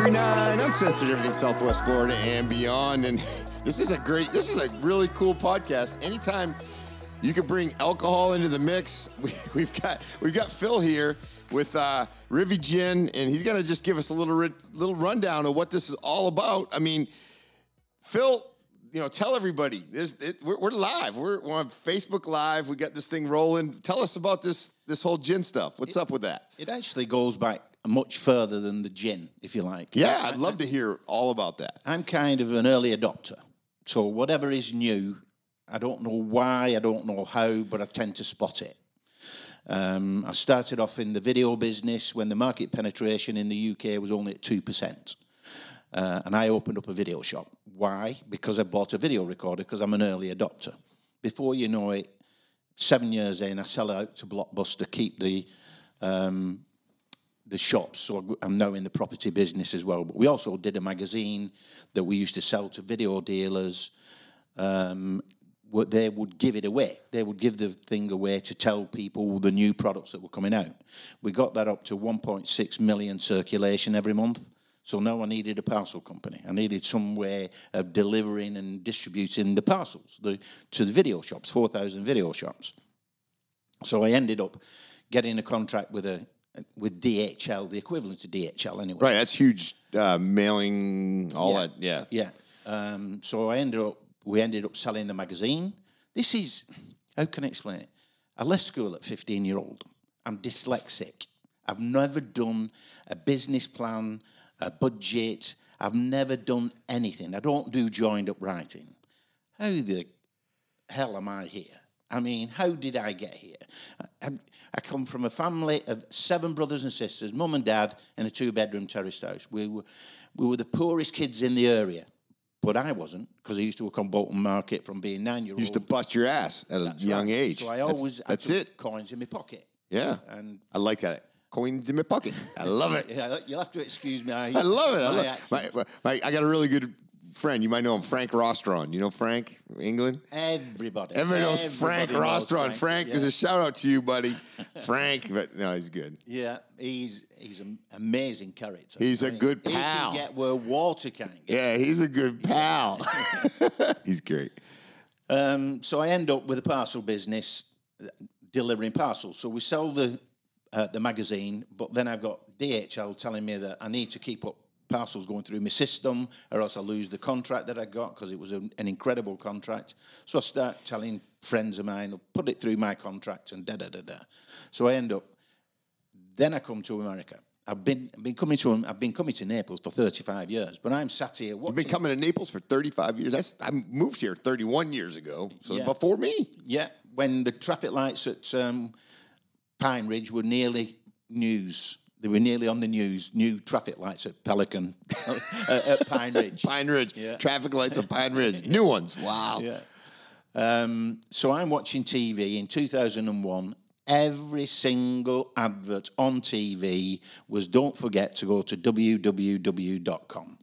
All right, 239 Uncensored, everything Southwest Florida and beyond. And this is a great, this is a really cool podcast. Anytime you can bring alcohol into the mix, we, we've got we've got Phil here with uh, Rivi Gin, and he's gonna just give us a little little rundown of what this is all about. I mean, Phil, you know, tell everybody this. It, we're, we're live. We're, we're on Facebook Live. We got this thing rolling. Tell us about this this whole gin stuff. What's up with that? It actually goes back much further than the gin, if you like. Yeah, I'd love to hear all about that. I'm kind of an early adopter. So whatever is new, I don't know why, I don't know how, but I tend to spot it. Um, I started off in the video business when the market penetration in the UK was only at 2%. Uh, and I opened up a video shop. Why? Because I bought a video recorder because I'm an early adopter. Before you know it, seven years in, I sell out to Blockbuster, keep the um, the shops. So I'm now in the property business as well. But we also did a magazine that we used to sell to video dealers. Um, they would give it away. They would give the thing away to tell people the new products that were coming out. We got that up to 1.6 million circulation every month. So now I needed a parcel company. I needed some way of delivering and distributing the parcels the, to the video shops, 4,000 video shops. So I ended up getting a contract with a with DHL, the equivalent to DHL anyway. Right, that's huge. Uh, mailing, all Yeah. that. Yeah. Yeah. Um, so I ended up, we ended up selling the magazine. This is, how can I explain it? I left school at 15 year old. I'm dyslexic. I've never done a business plan, a budget. I've never done anything. I don't do joined up writing. How the hell am I here? I mean, how did I get here? I, come from a family of seven brothers and sisters, mum and dad, in a two bedroom terraced house. We were, we were the poorest kids in the area, but I wasn't because I used to work on Bolton Market from being nine year old. Used to bust your ass at a young age. So I That's- always That's, had it. coins in my pocket. Yeah. And I like that. Coins in my pocket. I love it. yeah, you'll have to excuse me. I, I love it. I, love, accent. my, my, I got a really good friend. You might know him, Frank Rostron. You know Frank, England? Everybody. Everybody knows everybody Frank knows Rostron. Frank, yeah. is a shout out to you, buddy. Frank, but no, he's good. Yeah, he's he's an amazing character. He's a good He pal. can get where water can't get. Yeah, he's a good pal. he's great. Um, so I end up with a parcel business delivering parcels. So we sell the uh, the magazine, but then I've got DHL telling me that I need to keep up parcels going through my system, or else I lose the contract that I got because it was an, an incredible contract. So I start telling friends of mine, put it through my contract, and da da da da. So I end up. Then I come to America. I've been been coming to I've been coming to Naples for thirty five years, but I'm sat here You've been coming to Naples for 35 years. That's I moved here 31 years ago, so Yeah. before me. Yeah, when the traffic lights at um, Pine Ridge were nearly news. They were nearly on the news. New traffic lights at Pelican, at, at Pine Ridge. Pine Ridge, Yeah. traffic lights at Pine Ridge, new ones. Wow. Yeah. Um, so I'm watching TV in 2001. Every single advert on TV was don't forget to go to www.com.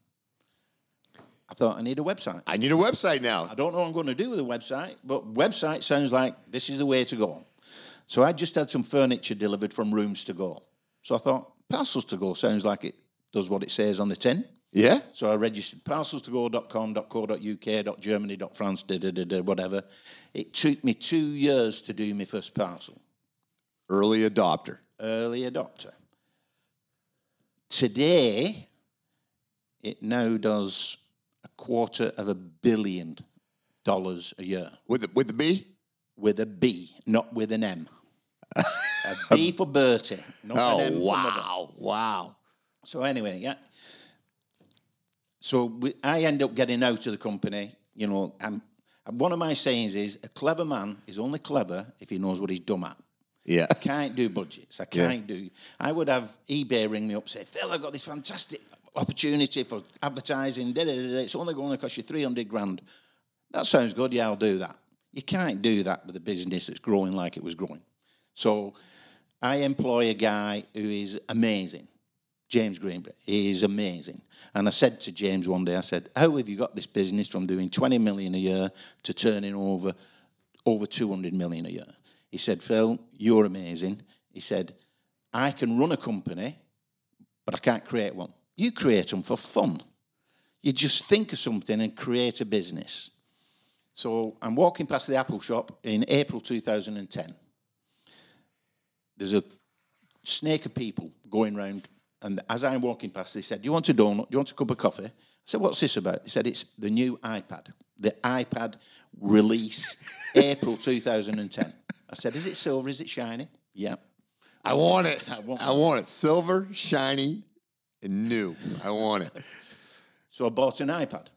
I thought I need a website. I need a website now. I don't know what I'm going to do with a website, but website sounds like this is the way to go. So I just had some furniture delivered from Rooms to Go. So I thought, Parcels to Go sounds like it does what it says on the tin. Yeah. So I registered parcelstogo.com.co.uk, .germany, .france, da, da, da, da, whatever. It took me two years to do my first parcel. Early adopter. Early adopter. Today, it now does a quarter of a billion dollars a year. With the, with the B? with a B, not with an M. a B for Bertie, not Oh, an M wow. Wow. So anyway, yeah. So we, I end up getting out of the company. You know, I'm, and one of my sayings is a clever man is only clever if he knows what he's dumb at. Yeah. I can't do budgets. I can't do. I would have eBay ring me up, say, Phil, I've got this fantastic opportunity for advertising. Da, da, da, da. It's only going to cost you 300 grand. That sounds good. Yeah, I'll do that. You can't do that with a business that's growing like it was growing. So I employ a guy who is amazing, James Greenberg. He is amazing. And I said to James one day, I said, How have you got this business from doing 20 million a year to turning over over 200 million a year? He said, Phil, you're amazing. He said, I can run a company, but I can't create one. You create them for fun. You just think of something and create a business. So I'm walking past the Apple shop in April 2010. There's a snake of people going round, and as I'm walking past, they said, "Do you want a donut? Do you want a cup of coffee?" I said, "What's this about?" They said, "It's the new iPad, the iPad release, April 2010." I said, "Is it silver? Is it shiny?" Yeah. I want it. I want I want it. Silver, shiny, and new. I want it. So I bought an iPad.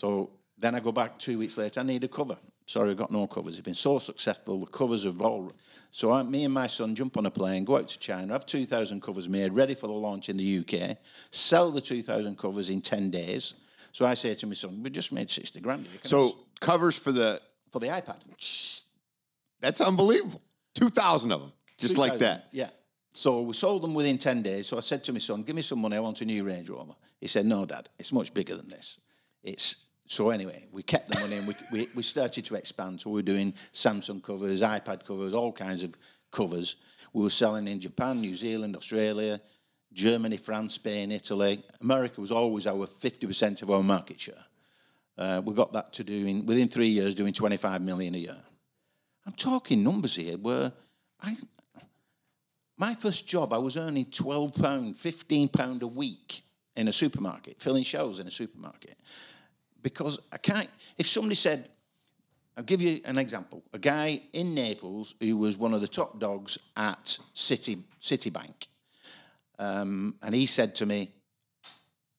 So then I go back two weeks later. I need a cover. Sorry, I've got no covers. It's been so successful. The covers have all. So I, me and my son jump on a plane, go out to China, have 2,000 covers made, ready for the launch in the UK, sell the 2,000 covers in 10 days. So I say to my son, we just made 60 grand. So covers for the for the iPad. that's unbelievable. Two thousand of them, just like 2,000, that. Yeah. So we sold them within 10 days. So I said to my son, give me some money. I want a new Range Rover. He said, no, Dad, it's much bigger than this. It's so anyway, we kept the money and we, we, we started to expand. So we were doing Samsung covers, iPad covers, all kinds of covers. We were selling in Japan, New Zealand, Australia, Germany, France, Spain, Italy. America was always our 50% of our market share. Uh, we got that to doing, within three years, doing 25 million a year. I'm talking numbers here where I, my first job, I was earning £12, £15 a week in a supermarket, filling shelves in a supermarket. Because I can't, if somebody said, I'll give you an example. A guy in Naples who was one of the top dogs at City Citibank, um, and he said to me,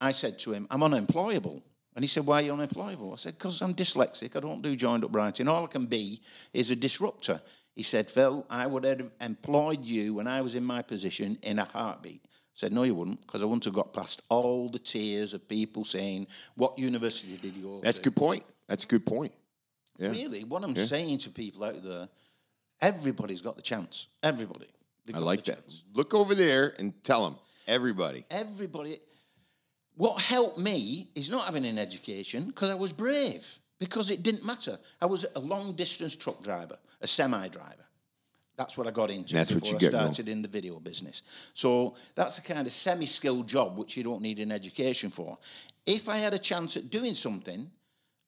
I said to him, I'm unemployable. And he said, Why are you unemployable? I said, Because I'm dyslexic. I don't do joined up writing. All I can be is a disruptor. He said, Phil, I would have employed you when I was in my position in a heartbeat. Said, No, you wouldn't, because I wouldn't have got past all the tears of people saying, What university did you go That's to? a good point. That's a good point. Yeah. Really, what I'm saying to people out there, everybody's got the chance. Everybody. I like that. chance. Look over there and tell them, everybody. Everybody. What helped me is not having an education because I was brave. Because it didn't matter. I was a long distance truck driver, a semi driver. That's what I got into That's what you I get started in the video business. So that's a kind of semi skilled job which you don't need an education for. If I had a chance at doing something,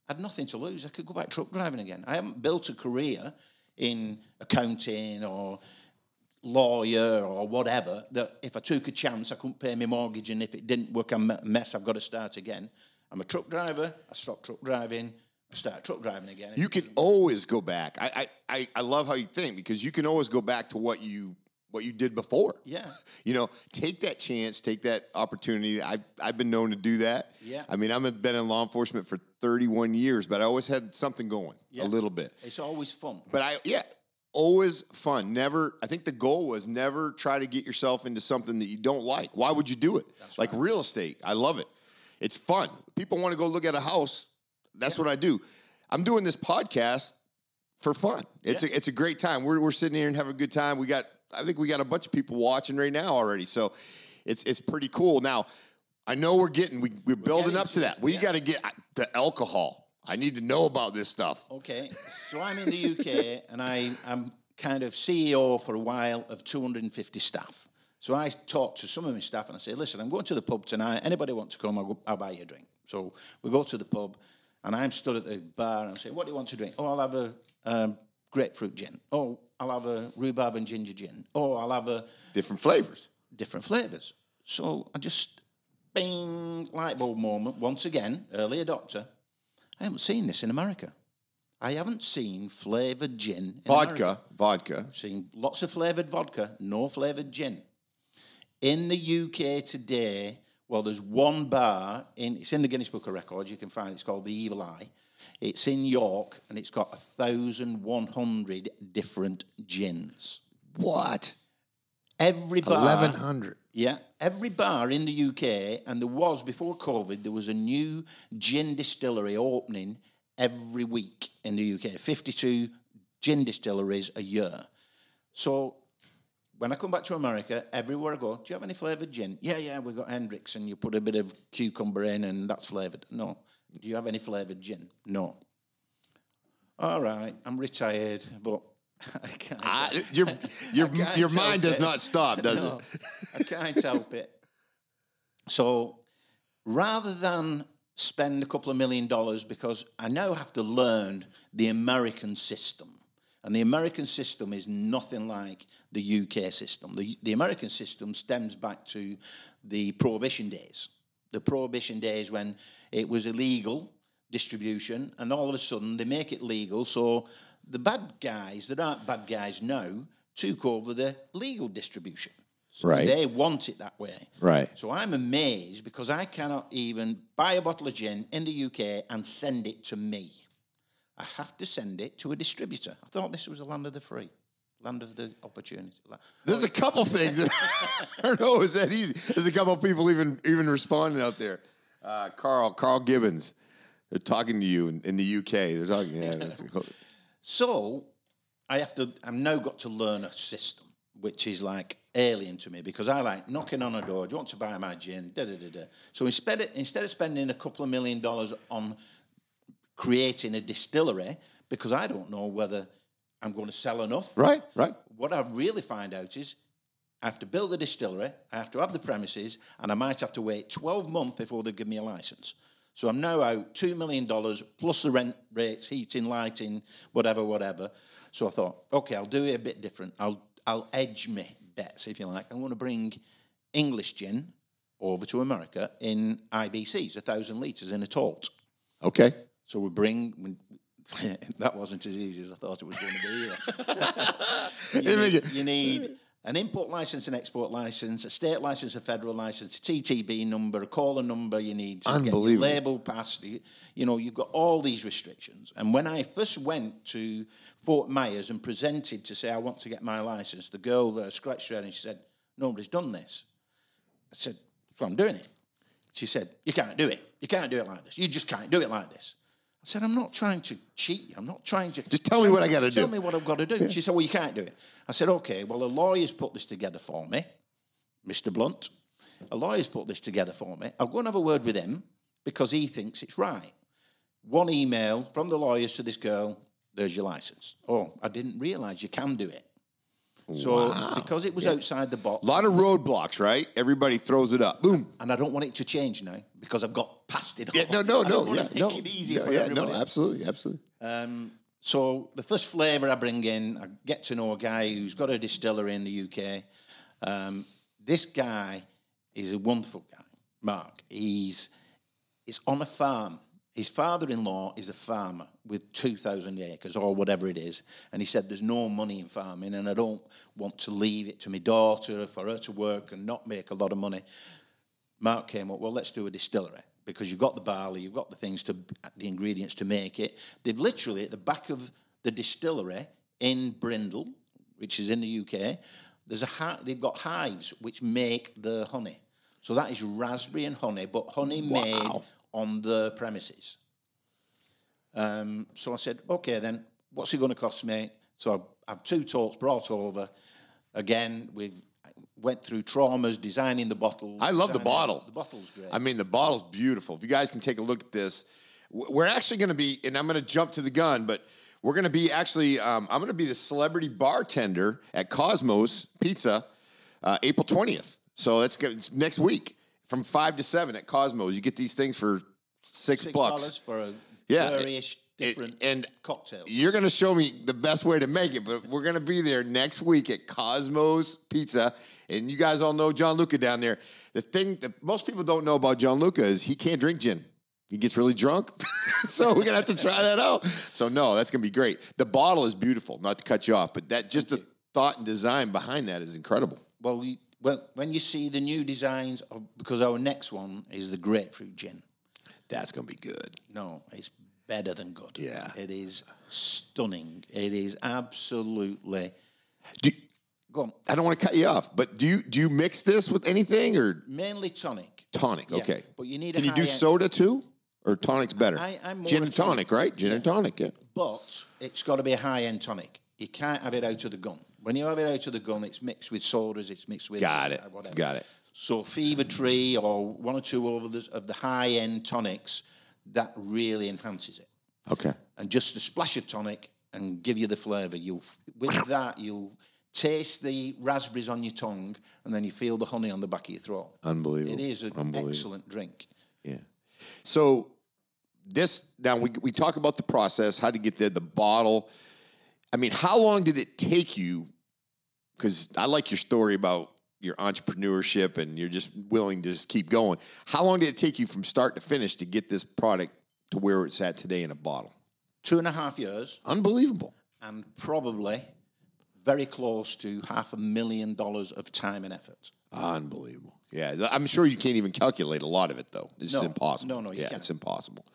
I'd nothing to lose. I could go back truck driving again. I haven't built a career in accounting or lawyer or whatever that if I took a chance, I couldn't pay my mortgage, and if it didn't work, I'm a mess. I've got to start again. I'm a truck driver. I stop truck driving. Start truck driving again. You can always go back. I, I, I, love how you think because you can always go back to what you what you did before. Yeah. You know, take that chance, take that opportunity. I I've been known to do that. Yeah. I mean, I've been in law enforcement for 31 years, but I always had something going Yeah. a little bit. It's always fun. But I yeah, always fun. Never I think the goal was never try to get yourself into something that you don't like. Why would you do it? like real estate. I love it. It's fun. People want to go look at a house. That's what I do. I'm doing this podcast for fun. It's a it's a great time. We're we're sitting here and having a good time. We got I think we got a bunch of people watching right now already. So it's it's pretty cool. Now, I know we're getting we, we're building getting up to to that. We yeah. got to get uh, the alcohol. I need to know about this stuff. Okay, so I'm in the UK and I, I'm kind of CEO for a while of 250 staff. So I talk to some of my staff and I say, listen, I'm going to the pub tonight. Anybody want to come? I'll, go, I'll buy you a drink. So we go to the pub and I'm stood at the bar and I say, what do you want to drink? Oh, I'll have a um, grapefruit gin. Oh, I'll have a rhubarb and ginger gin. Oh, I'll have a Different flavors. different flavours. So I just, bing, light bulb moment. Once again, early adopter. I haven't seen this in America. I haven't seen flavoured gin. In Vodka, America. vodka. I've seen lots of flavoured vodka, no flavoured gin. In the UK today, well, there's one bar in it's in the Guinness Book of Records. You can find it. It's called the Evil Eye. It's in York, and it's got thousand one hundred different gins. What? Every bar, Eleven hundred. yeah, every bar in the UK, and there was before COVID, there was a new gin distillery opening every week in the UK. 52 gin distilleries a year. So when I come back to America, everywhere I go, do you have any flavoured gin? Yeah, yeah, we've got Hendrick's, and you put a bit of cucumber in, and that's flavoured. No. Do you have any flavoured gin? No. All right, I'm retired, but I can't. Ah, I, your your can't your mind does it. not stop, does No, it? I can't help it. So rather than spend a couple of million dollars, because I now have to learn the American system. And the American system is nothing like the UK system. The, the American system stems back to the Prohibition days. The Prohibition days when it was illegal distribution, and all of a sudden they make it legal. So the bad guys that aren't bad guys now took over the legal distribution. So Right. They want it that way. Right. So I'm amazed because I cannot even buy a bottle of gin in the UK and send it to me. I have to send it to a distributor. I thought this was the land of the free, land of the opportunity. There's a couple things. I don't know. Is that easy? There's a couple people even even responding out there. Uh, Carl Carl Gibbons, they're talking to you in, in the UK. They're talking. Yeah, So I have to. I've now got to learn a system which is like alien to me because I like knocking on a door. Do you want to buy my gin? Da, da, da, da. So instead of, instead of spending a couple of million dollars on creating a distillery, because I don't know whether I'm going to sell enough. right, right. What I really find out is I have to build the distillery, I have to have the premises, and I might have to wait 12 months before they give me a license. So I'm now out $2 million plus the rent rates, heating, lighting, whatever, whatever. So I thought, okay, I'll do it a bit different. I'll, I'll edge me bets, if you like. I'm going to bring English gin over to America in IBCs, a thousand litres in a tote. Okay. So we bring. We, that wasn't as easy as I thought it was going to be. You, need, you need an import license, an export license, a state license, a federal license, a TTB number, a COLA number. You need to get your label passed. You, you know, you've got all these restrictions. And when I first went to Fort Myers and presented to say I want to get my license, the girl there scratched her head and she said, "Nobody's done this." I said, "So I'm doing it." She said, You can't do it. You can't do it like this. You just can't do it like this. I said, I'm not trying to cheat. you. I'm not trying to. Just tell me what I got to do. Tell me what I've got to do. She said, Well, you can't do it. I said, Okay, well, a lawyer's put this together for me, Mr. Blunt. A lawyer's put this together for me. I'll go and have a word with him because he thinks it's right. One email from the lawyers to this girl, there's your license. Oh, I didn't realize you can do it. So, because it was outside the box, A lot of roadblocks, right? Everybody throws it up. Boom. and I don't want it to change now because I've got past it. Yeah, no, no, I no. Yeah, no. it easy yeah, for yeah, everybody. no, absolutely, absolutely. So the first flavour I bring in, I get to know a guy who's got a distillery in the UK. Um, this guy is a wonderful guy, Mark. He's he's on a farm. His father-in-law is a farmer with 2,000 acres or whatever it is. And he said, there's no money in farming and I don't want to leave it to my daughter for her to work and not make a lot of money. Mark came up, well, let's do a distillery because you've got the barley, you've got the things to, the ingredients to make it. They've literally at the back of the distillery in Brindle, which is in the UK, there's a they've got hives which make the honey. So that is raspberry and honey, but honey made on the premises. Um, so I said, okay, then what's it going to cost me? So I have two totes brought over. Again, we went through traumas, designing the bottle. I love the bottle. The bottle's great. I mean, the bottle's beautiful. If you guys can take a look at this, we're actually going to be, and I'm going to jump to the gun, but we're going to be actually, um, I'm going to be the celebrity bartender at Cosmos Pizza, uh, April 20th. So that's next week from five to seven at Cosmos. You get these things for six, Six bucks. for a Yeah, various it- different and cocktails. You're going to show me the best way to make it, but we're going to be there next week at Cosmos Pizza. And you guys all know John Luca down there. The thing that most people don't know about John Luca is he can't drink gin. He gets really drunk. so we're to have to try that out. So, no, that's going to be great. The bottle is beautiful, not to cut you off, but that just the thought and design behind that is incredible. Well, you, well, when you see the new designs, of, because our next one is the grapefruit gin. That's going to be good. No, it's better than good. Yeah. It is stunning. It is absolutely. Do, Go on. I don't want to cut you off, but do you do you mix this with anything or Mainly tonic. tonic? Yeah, Okay, but you need a Can you do soda too, or tonic's better? I- more Gin and tonic. tonic, right? Gin and tonic. Yeah. But it's got to be a high end tonic. You can't have it out of the gun. When you have it out of the gun, it's mixed with sodas, it's mixed with Got it. uh, whatever. Got it. So Fever Tree or one or two others of the high end tonics, that really enhances it. Okay. And just a splash of tonic and give you the flavour. You with that you'll taste the raspberries on your tongue and then you feel the honey on the back of your throat. Unbelievable. It is an excellent drink. Yeah. So this now we we talk about the process, how to get there, the bottle. I mean, how long did it take you? Because I like your story about your entrepreneurship and you're just willing to just keep going. How long did it take you from start to finish to get this product to where it's at today in a bottle? Two and a half years Unbelievable. and probably very close to half a million dollars of time and effort. Unbelievable. Yeah, I'm sure you can't even calculate a lot of it though. It's No, impossible. no, no, you yeah, can't. it's impossible.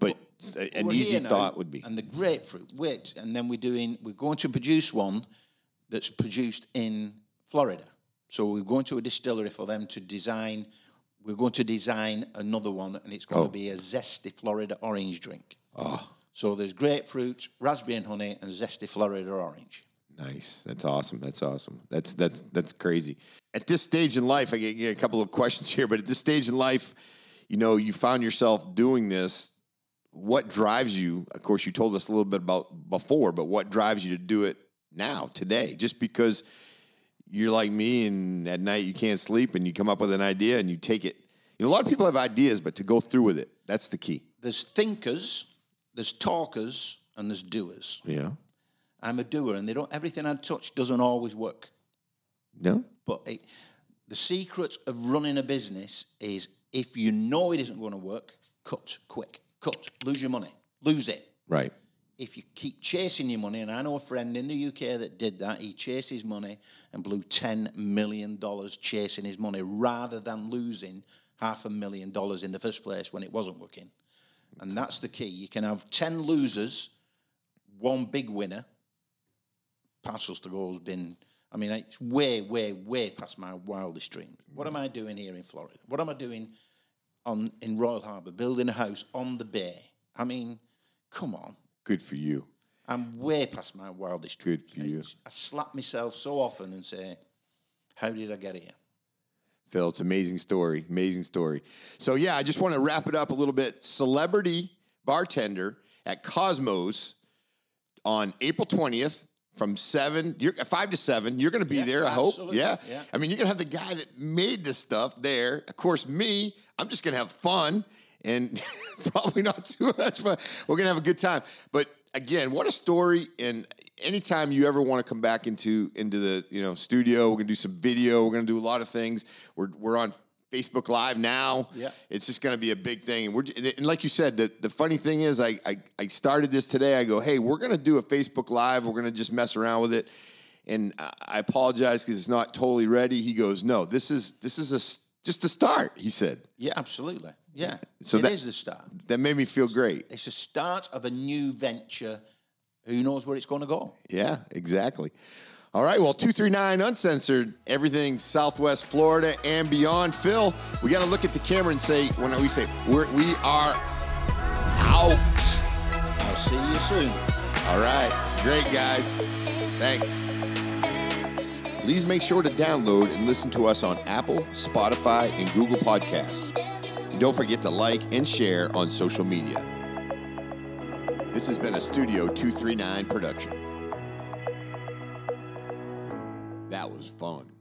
But an easy thought would be And the grapefruit, which, and then we're doing, we're going to produce one that's produced in Florida. So we're going to a distillery for them to design. We're going to design another one, and it's going Oh. to be a zesty Florida orange drink. Oh. So there's grapefruit, raspberry and honey, and zesty Florida orange. Nice. That's awesome. That's awesome. That's that's that's crazy. At this stage in life, I get, get a couple of questions here, but at this stage in life, you know, you found yourself doing this. What drives you? Of course, you told us a little bit about before, but what drives you to do it now, today? Just because you're like me and at night you can't sleep and you come up with an idea and you take it. You know, a lot of people have ideas, but to go through with it, that's the key. There's thinkers, there's talkers, and there's doers. Yeah. I'm a doer, and they don't. Everything I touch doesn't always work. No? But it, the secret of running a business is if you know it isn't going to work, cut quick, cut, lose your money, lose it. Right. If you keep chasing your money, and I know a friend in the UK that did that, he chased his money and blew $10 million chasing his money rather than losing half a million dollars in the first place when it wasn't working. And that's the key. You can have 10 losers, one big winner. Parcels to go has been, I mean, it's way, way, way past my wildest dream. What am I doing here in Florida? What am I doing on in Royal Harbour, building a house on the bay? I mean, come on. Good for you. I'm way past my wildest. Good for you. I slap myself so often and say, how did I get here? Phil, it's an amazing story. Amazing story. So yeah, I just want to wrap it up a little bit. Celebrity bartender at Cosmos on April 20th from seven, you're uh, five to seven. You're going to be Yeah, there, I hope. Yeah. Yeah. I mean, you're going to have the guy that made this stuff there. Of course, me, I'm just going to have fun and probably not too much, but we're going to have a good time. But again, what a story. And anytime you ever want to come back into into the you know studio, we're gonna do some video. We're gonna do a lot of things. We're we're on Facebook Live now. Yeah. it's just gonna be a big thing. And we're and like you said, the the funny thing is, I I, I started this today. I go, hey, we're gonna do a Facebook Live. We're gonna just mess around with it. And I- I apologize because it's not totally ready. He goes, no, this is this is a just a start. He said Yeah, absolutely. Yeah. So it is that- the start. that made me feel great. It's the start of a new venture. Who knows where it's going to go? Yeah, exactly. All right, well, 239 Uncensored, everything Southwest Florida and beyond. Phil, we got to look at the camera and say, when we say, we're, we are out. I'll see you soon. All right, great, guys. Thanks. Please make sure to download and listen to us on Apple, Spotify, and Google Podcasts. And don't forget to like and share on social media. This has been a Studio 239 production. That was fun.